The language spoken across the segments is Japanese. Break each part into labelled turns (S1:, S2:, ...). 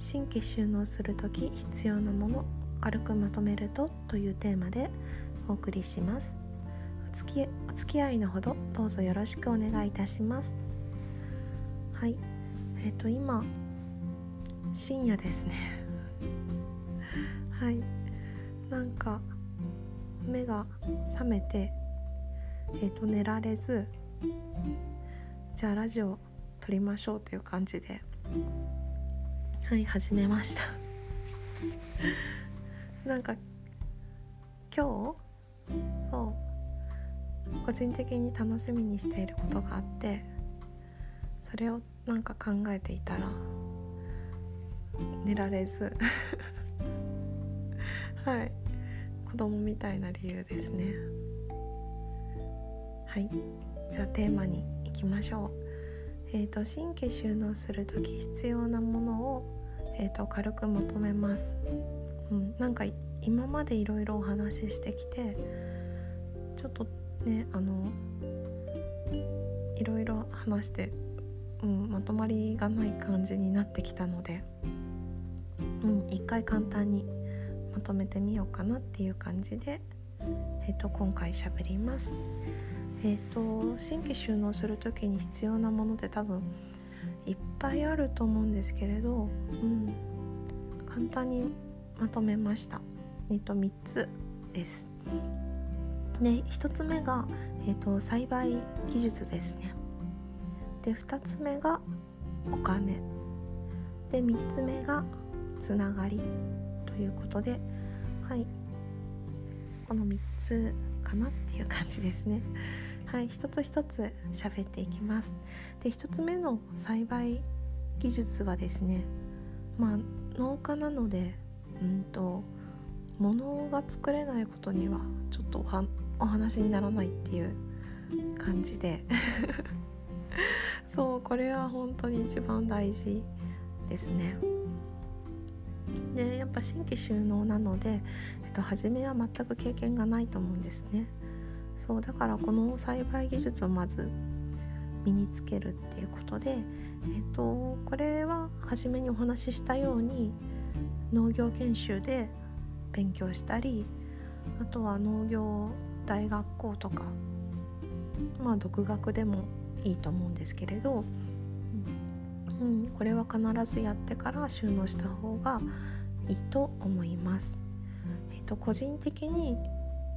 S1: 新規収納する時必要なもの軽くまとめるとというテーマでお送りします。お付きお付き合いのほどどうぞよろしくお願いいたします。はい。えっ、ー、と今深夜ですね。はい。なんか目が覚めてえっ、ー、と寝られずじゃあラジオ撮りましょうという感じで。はい始めました。なんか今日そう個人的に楽しみにしていることがあってそれをなんか考えていたら寝られず。はい。子供みたいな理由ですね。はい。じゃあテーマにいきましょう。えーと、新規収納する時必要なものを、えーと、軽くまとめます、うん、なんか今までいろいろお話ししてきてちょっとねあのいろいろ話して、うん、まとまりがない感じになってきたので、うん、一回簡単にまとめてみようかなっていう感じで、えーと、と今回しゃべります。えーと、新規収納する時に必要なものって多分ぱいあると思うんですけれど、うん、簡単にまとめました。えーと、3つです。で1つ目が、えーと、栽培技術ですね。で2つ目がお金。で3つ目がつながりということではいこの3つかなっていう感じですね。はい一つ一つ喋っていきますで一つ目の栽培技術はですねまあ農家なのでうんと物が作れないことにはちょっとお話にならないっていう感じで。そうこれは本当に一番大事ですね。でやっぱ新規収納なので、えっと、初めは全く経験がないと思うんですね。そうだからこの栽培技術をまず身につけるっていうことで、えーと、これは初めにお話ししたように農業研修で勉強したりあとは農業大学校とかまあ独学でもいいと思うんですけれど、うん、これは必ずやってから収納した方がいいと思います。えっ、ー、と個人的に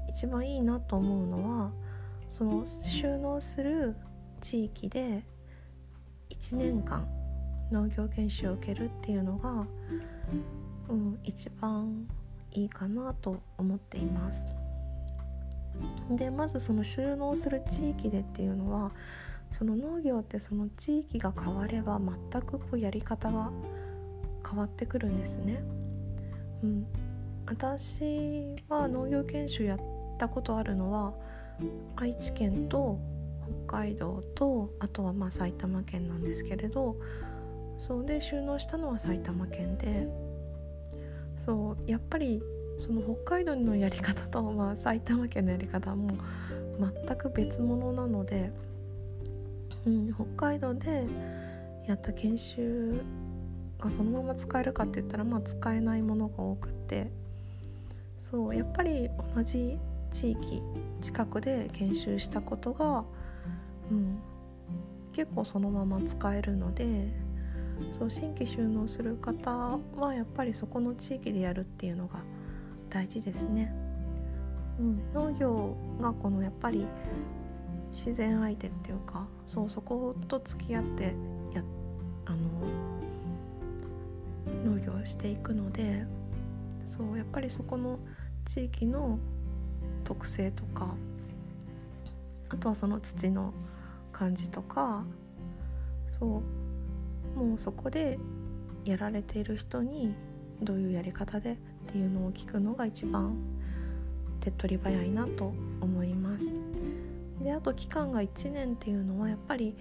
S1: 一番いいなと思うのはその収納する地域で1年間農業研修を受けるっていうのが、うん、一番いいかなと思っています。でまずその収納する地域でっていうのはその農業ってその地域が変われば全くこうやり方が変わってくるんですね。うん、私は農業研修やっったことあるのは愛知県と北海道とあとはまあ埼玉県なんですけれどそうで収納したのは埼玉県でそうやっぱりその北海道のやり方と、まあ、埼玉県のやり方はもう全く別物なので、うん、北海道でやった研修がそのまま使えるかって言ったらまあ使えないものが多くってそうやっぱり同じ地域近くで研修したことが、うん、結構そのまま使えるのでそう新規収納する方はやっぱりそこの地域でやるっていうのが大事ですね。うん、農業がこのやっぱり自然相手っていうかそうそこと付き合ってやあの農業していくのでそうやっぱりそこの地域の特性とかあとはその土の感じとかそうもうそこでやられている人にどういうやり方でっていうのを聞くのが一番手っ取り早いなと思います。であと期間が1年っていうのはやっぱり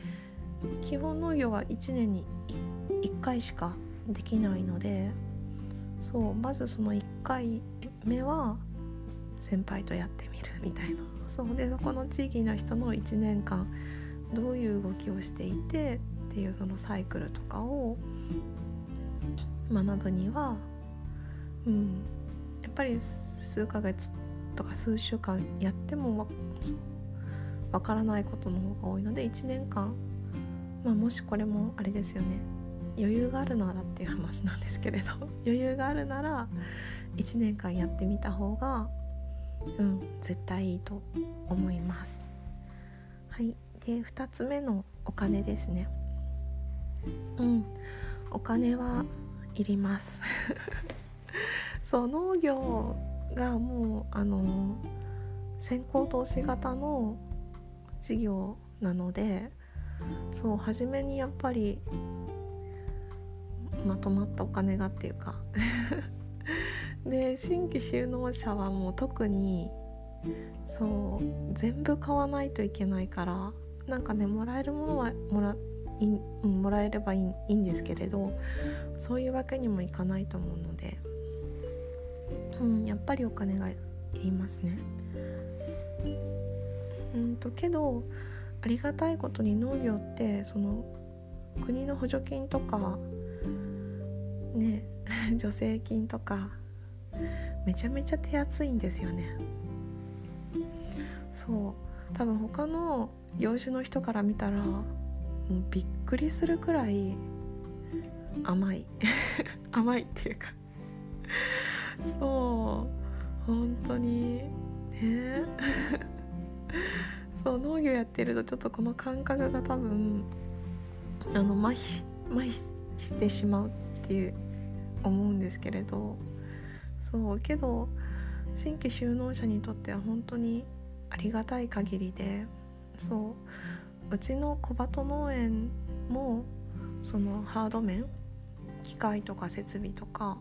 S1: 基本農業は1年に 1, 回しかできないのでそうまずその1回目は先輩とやってみるみたいなそうでそこの地域の人の1年間どういう動きをしていてっていうそのサイクルとかを学ぶには、うん、やっぱり数ヶ月とか数週間やってもわからないことの方が多いので1年間、まあ、もしこれもあれですよね。余裕があるならっていう話なんですけれど 余裕があるなら1年間やってみた方がうん絶対いいと思います。はい。で2つ目のお金ですね。うん。お金はいります。そう農業がもうあの先行投資型の事業なのでそう初めにやっぱりまとまったお金がっていうか。で新規収納者はもう特にそう全部買わないといけないからなんかねもらえるものはもらい、もらえればいいいいんですけれどそういうわけにもいかないと思うので、うん、やっぱりお金がいりますね。うんとけどありがたいことに農業ってその国の補助金とかね 助成金とかめちゃめちゃ手厚いんですよねそう多分他の業種の人から見たらもうびっくりするくらい甘い。甘いっていうか。そう。本当に。ね。そう農業やってるとちょっとこの感覚が多分あの麻痺麻痺してしまうっていう思うんですけれど。そうけど新規就農者にとっては本当にありがたい限りでそううちの小鳩農園もそのハード面機械とか設備とか、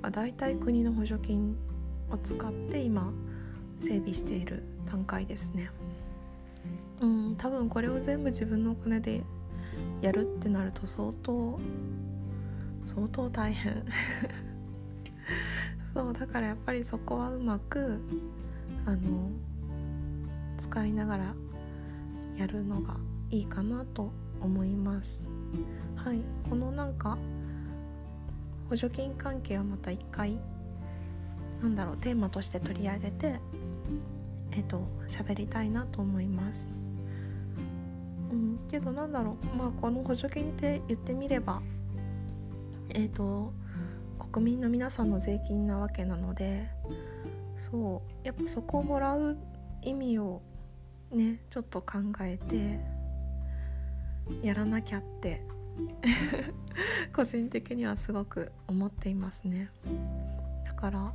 S1: まあ、大体国の補助金を使って今整備している段階ですね。うん多分これを全部自分のお金でやるってなると相当相当大変。そうだからやっぱりそこはうまくあの使いながらやるのがいいかなと思います。はい。このなんか補助金関係はまた一回なんだろうテーマとして取り上げてえっと喋りたいなと思います。うん。けどなんだろうまあこの補助金って言ってみればえっと国民の皆さんの税金なわけなのでそう。やっぱそこをもらう意味をねちょっと考えてやらなきゃって 個人的にはすごく思っていますね。だから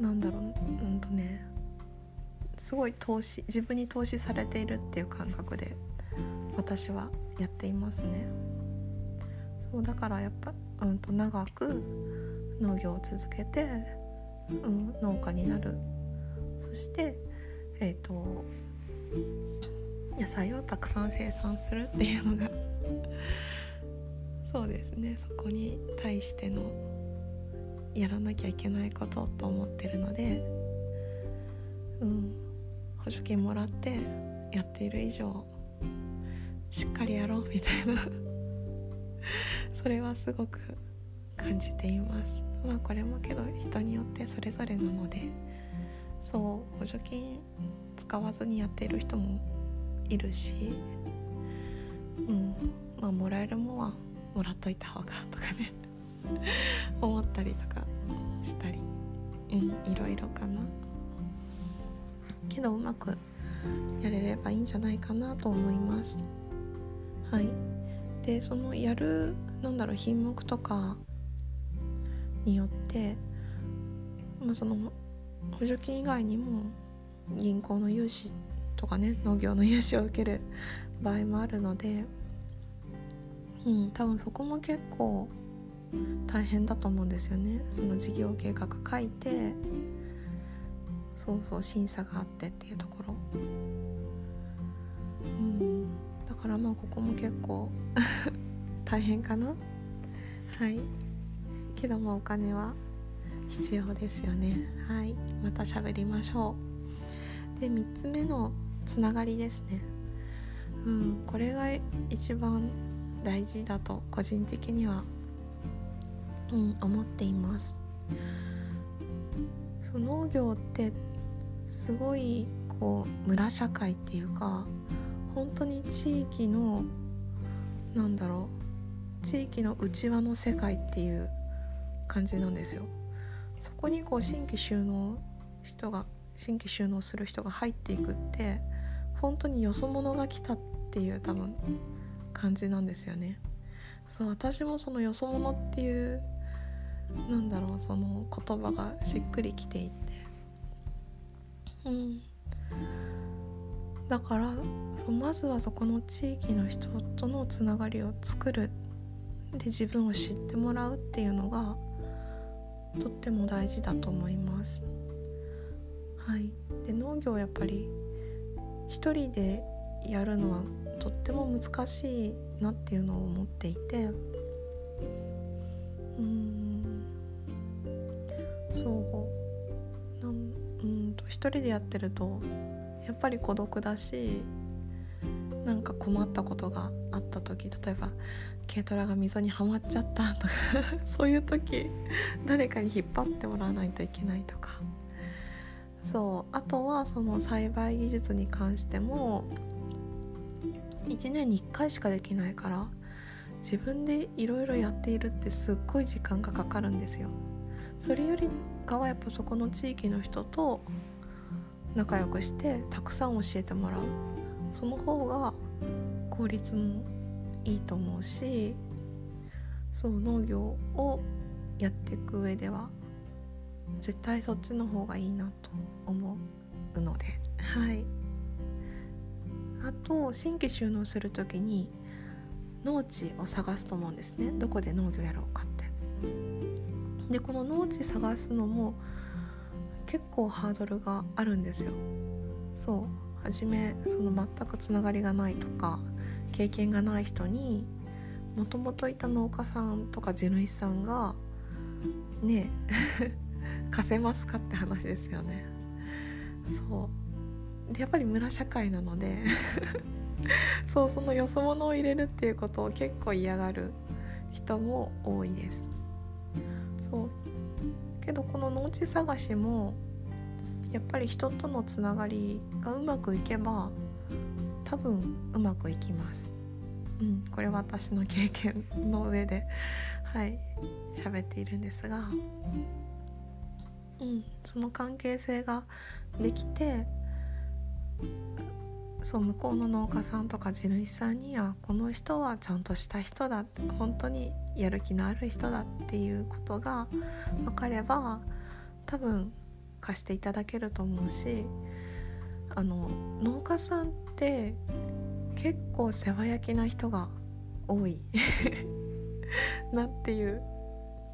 S1: なんだろううんとねすごい投資自分に投資されているっていう感覚で私はやっていますね。そうだからやっぱうんと長く農業を続けて、うん、農家になる。そしてえっ、ー、と野菜をたくさん生産するっていうのがそうですね。そこに対してのやらなきゃいけないことと思ってるのでうん。補助金もらってやっている以上しっかりやろうみたいな。それはすごく感じています。まあこれもけど人によってそれぞれなのでそう補助金使わずにやっている人もいるしうんまあもらえるもんはもらっといた方がとかね 思ったりとかしたりうんいろいろかな。けどうまくやれればいいんじゃないかなと思います。はい。でそのやるなんだろう品目とかによって、まあ、その補助金以外にも銀行の融資とかね農業の融資を受ける場合もあるのでうん多分そこも結構大変だと思うんですよね。その事業計画書いてそうそう審査があってっていうところ。うんだからまあここも結構 大変かな。はい。けどもお金は必要ですよね。はい。また喋りましょう。で3つ目のつながりですね。うんこれが一番大事だと個人的には、うん、思っています。その農業ってすごいこう村社会っていうか本当に地域のなんだろう地域の内輪の世界っていう感じなんですよ。そこにこう新規収納人が新規収納する人が入っていくって本当によそ者が来たっていう多分感じなんですよね。そう私もそのよそ者っていうなんだろうその言葉がしっくりきていて。うん。だからそうまずはそこの地域の人とのつながりを作る。で自分を知ってもらうっていうのがとっても大事だと思います。はい、で農業やっぱり一人でやるのはとっても難しいなっていうのを思っていて。うん。そう。なんうんと一人でやってるとやっぱり孤独だしなんか困ったことがあった時例えば軽トラが溝にはまっちゃったとか そういう時誰かに引っ張ってもらわないといけないとかそうあとはその栽培技術に関しても1年に1回しかできないから自分でいろいろやっているってすっごい時間がかかるんですよ。それよりかはやっぱそこの地域の人と仲良くしてたくさん教えてもらうその方が効率もいいと思うしそう農業をやっていく上では絶対そっちの方がいいなと思うので。はい。あと新規収納する時に農地を探すと思うんですね。どこで農業やろうかって。でこの農地探すのも結構ハードルがあるんですよ。そう。初めその全くつながりがないとか経験がない人にもともといた農家さんとか地主さんがね 貸せますかって話ですよね。そう。でやっぱり村社会なので そうそのよそ者を入れるっていうことを結構嫌がる人も多いです。そう。けどこの農地探しもやっぱり人とのつながりがうまくいけば多分うまくいきます。うん、これ私の経験の上ではい喋っているんですが、うん、その関係性ができてそう向こうの農家さんとか地主さんにはこの人はちゃんとした人だって本当にやる気のある人だっていうことが分かれば多分貸していただけると思うしあの農家さんって結構世話焼きな人が多い。なっていう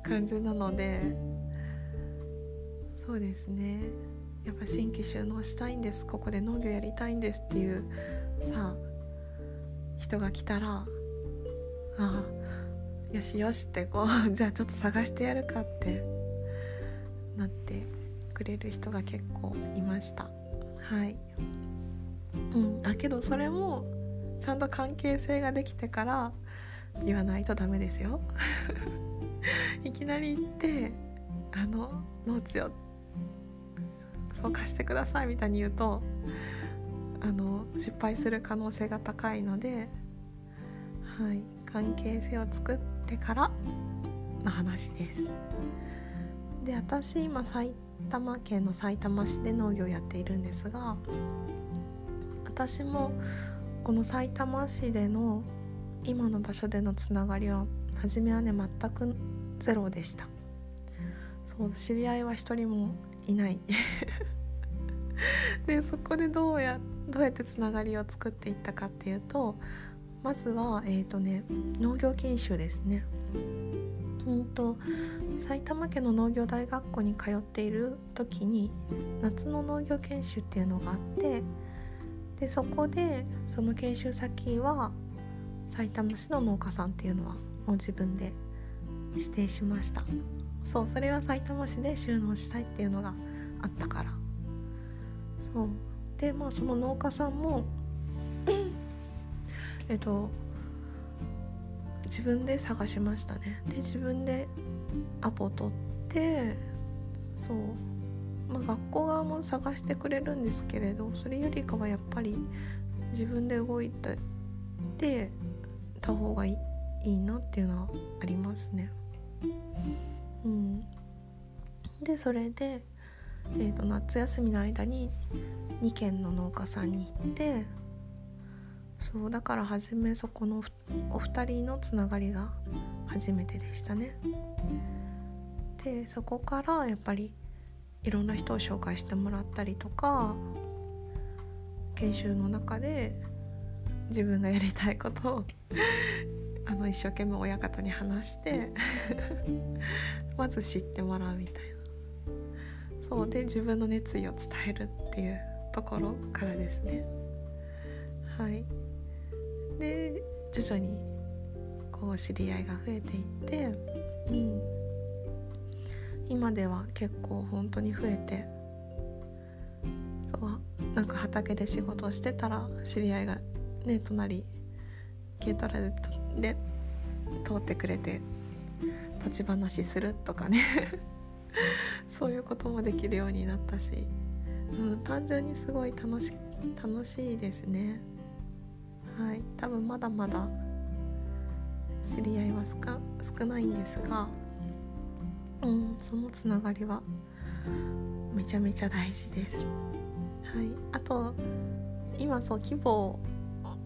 S1: 感じなのでそうですね。やっぱ新規収納したいんです。ここで農業やりたいんですっていうさ人が来たらああよしよしってこう じゃあちょっと探してやるかってなってくれる人が結構いました。はい。うん。あけどそれもちゃんと関係性ができてから言わないとダメですよ。いきなり行ってあの農地をそう貸してくださいみたいに言うとあの失敗する可能性が高いので、はい、関係性を作ってからの話です。で私今埼玉県のさいたま市で農業をやっているんですが私もこのさいたま市での今の場所でのつながりは初めはね全くゼロでした。そう知り合いは一人もいない。でそこでどうやどうやってつながりを作っていったかっていうとまずはえっ、ー、とね農業研修ですね。うんと埼玉県の農業大学校に通っている時に夏の農業研修っていうのがあってでそこでその研修先は埼玉市の農家さんっていうのはもう自分で指定しました。そうそれは埼玉市で収納したいっていうのがあったから。そう。でまあその農家さんも えっと自分で探しましたね。で自分でアポ取ってそう。まあ学校側も探してくれるんですけれどそれよりかはやっぱり自分で動いてた方がいいなっていうのはありますね。うん、でそれで、えーと、夏休みの間に2軒の農家さんに行ってそうだから初めそこのお二人のつながりが初めてでしたね。でそこからやっぱりいろんな人を紹介してもらったりとか研修の中で自分がやりたいことを あの一生懸命親方に話して まず知ってもらうみたいな。そうで自分の熱意を伝えるっていうところからですね。はい。で徐々にこう知り合いが増えていってうん。今では結構本当に増えてそうなんか畑で仕事をしてたら知り合いがね隣軽トラで通ってくれて立ち話するとかね そういうこともできるようになったし、うん、単純にすごい楽し楽しいですね。はい多分まだまだ知り合いは少ないんですが、うん、そのつながりはめちゃめちゃ大事です。はい、あと今そう規模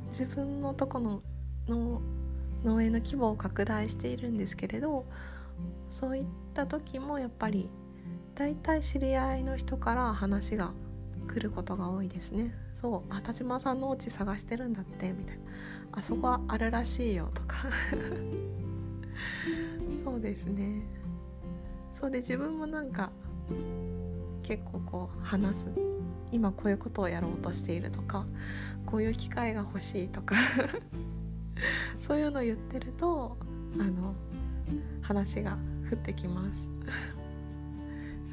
S1: 自分のとこのの農園の規模を拡大しているんですけれどそういった時もやっぱり大体知り合いの人から話が来ることが多いですね。そうあ田島さんのお家探してるんだってみたいなあそこはあるらしいよとか そうですねそうで自分もなんか結構こう話す。今こういうことをやろうとしているとかこういう機会が欲しいとか そういうのを言ってるとあの話が降ってきます。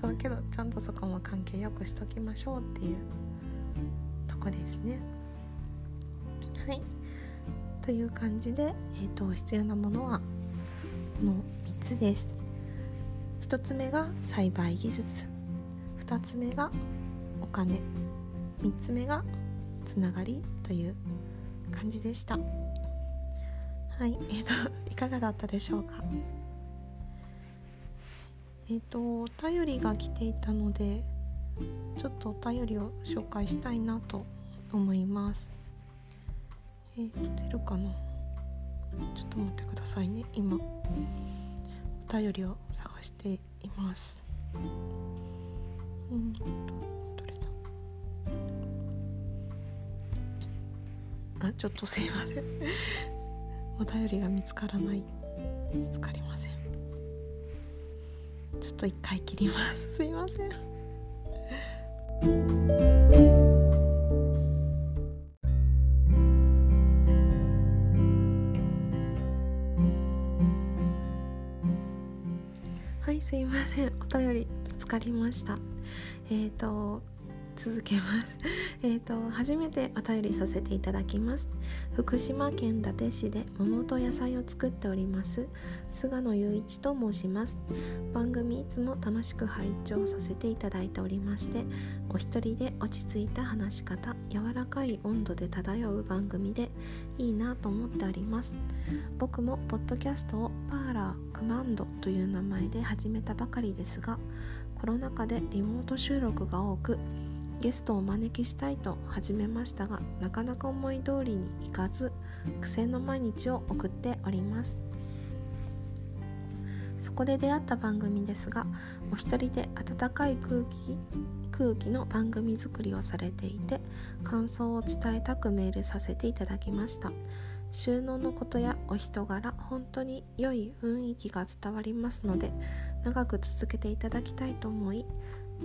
S1: そうけどちゃんとそこも関係よくしときましょうっていうとこですね。はい。という感じで、えーと、必要なものはこの3つです。1つ目が栽培技術。2つ目がお金。3つ目がつながりという感じでした。はい。えーといかがだったでしょうか？えっ、ー、とお便りが来ていたのでちょっとお便りを紹介したいなと思います。えっ、ー、と出るかな？ちょっと待ってくださいね。今。便りを探しています。うんどれだ？あちょっとすいません。お便りが見つからない。見つかりません。ちょっと一回切ります。すいません。かりました。えっ、ー、と続けます。えっと初めてお便りさせていただきます。福島県伊達市で桃と野菜を作っております。菅野雄一と申します。番組いつも楽しく拝聴させていただいておりましてお一人で落ち着いた話し方柔らかい温度で漂う番組でいいなと思っております。僕もポッドキャストをパーラークマンドという名前で始めたばかりですがコロナ禍でリモート収録が多くゲストをお招きしたいと始めましたがなかなか思い通りにいかず苦戦の毎日を送っております。そこで出会った番組ですがお一人で温かい空気空気の番組作りをされていて感想を伝えたくメールさせていただきました。収納のことやお人柄本当に良い雰囲気が伝わりますので長く続けていただきたいと思い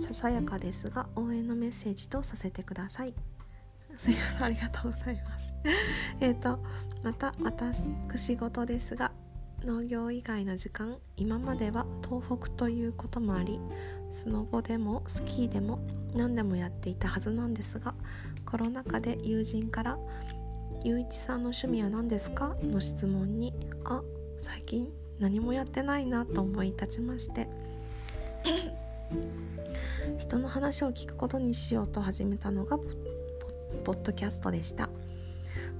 S1: ささやかですが応援のメッセージとさせてください。すいませんありがとうございます。えっとまた私事ですが農業以外の時間今までは東北ということもありスノボでもスキーでも何でもやっていたはずなんですがコロナ禍で友人から「ゆういちさんの趣味は何ですか?」の質問に「あ最近何もやってないな」と思い立ちまして。人の話を聞くことにしようと始めたのがポッドキャストでした。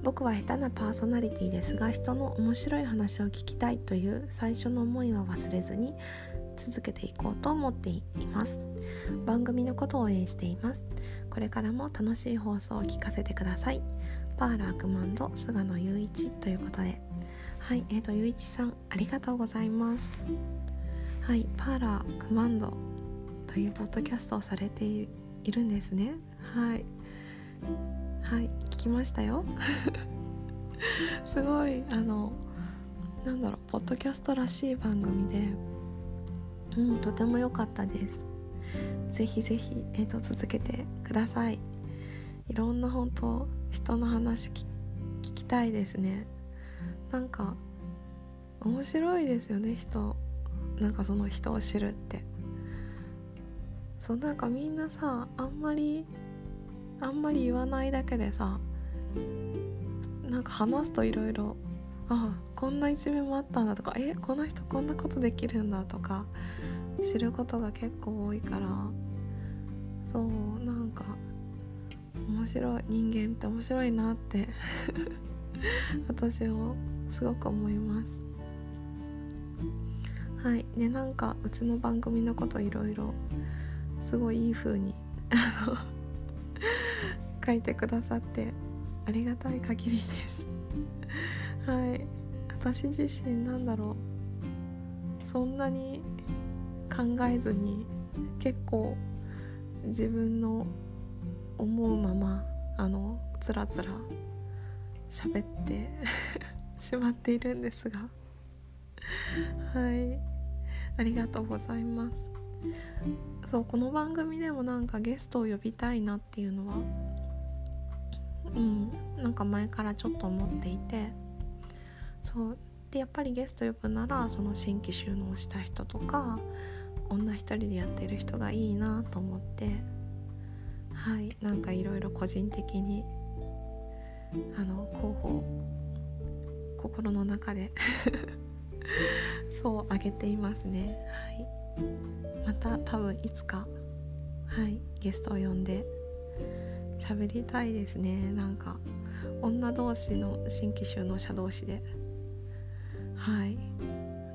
S1: 僕は下手なパーソナリティですが人の面白い話を聞きたいという最初の思いは忘れずに続けていこうと思っています。番組のことを応援しています。これからも楽しい放送を聞かせてください。パーラークマンド菅野雄一ということで。はいえーと雄一さんありがとうございます。はいパーラークマンドというポッドキャストをされているんですね。はい。はい聞きましたよ。すごいあのなんだろうポッドキャストらしい番組で。うんとても良かったです。ぜひぜひ、えーと、続けてください。いろんな本当人の話聞きたいですね。なんか面白いですよね人。なんかその人を知るって。そうなんかみんなさあんまりあんまり言わないだけでさなんか話すといろいろああこんな一面もあったんだとかえこの人こんなことできるんだとか知ることが結構多いから。そうなんか面白い人間って面白いなって 私もすごく思います。はい。でなんかうちの番組のこといろいろすごいいい風に 書いてくださってありがたい限りです。はい。私自身なんだろう。そんなに考えずに結構自分の思うままあのつらつら喋って しまっているんですがはい。ありがとうございます。そうこの番組でもなんかゲストを呼びたいなっていうのはうんなんか前からちょっと思っていてそうでやっぱりゲスト呼ぶならその新規収納した人とか女一人でやってる人がいいなと思ってはいなんかいろいろ個人的にあの候補心の中でそうあげていますね。はい。また多分いつかはいゲストを呼んで喋りたいですね。なんか女同士の新規収納者同士で。はい。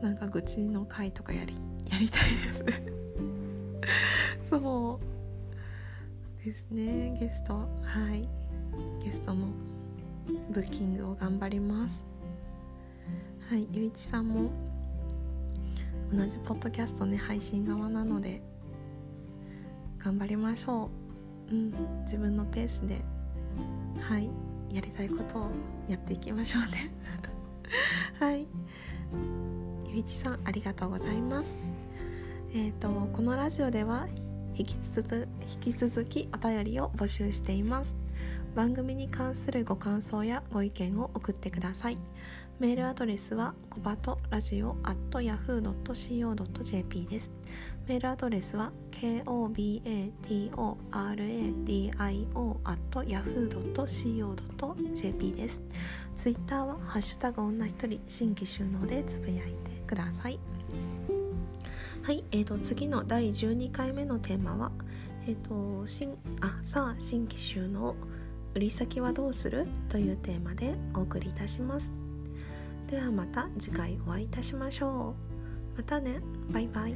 S1: なんか愚痴の会とかやり やりたいです。そう。ですね。ゲスト。はい。ゲストのブッキングを頑張ります。はい。ゆいちさんも同じポッドキャストね配信側なので頑張りましょう。うん。自分のペースではい。やりたいことをやっていきましょうね。はい。ゆいちさんありがとうございます。えーと、このラジオでは引き続引き続きお便りを募集しています。番組に関するご感想やご意見を送ってください。メールアドレスはコバトラジオ at yahoo.co.jp です。メールアドレスは kobatoradio at yahoo.co.jp です。ツイッターはハッシュタグ女一人新規収納でつぶやいてください。はい、えーと、次の第12回目のテーマは、えーと、新あさあ新規収納売り先はどうするというテーマでお送りいたします。ではまた次回お会いいたしましょう。またねバイバイ。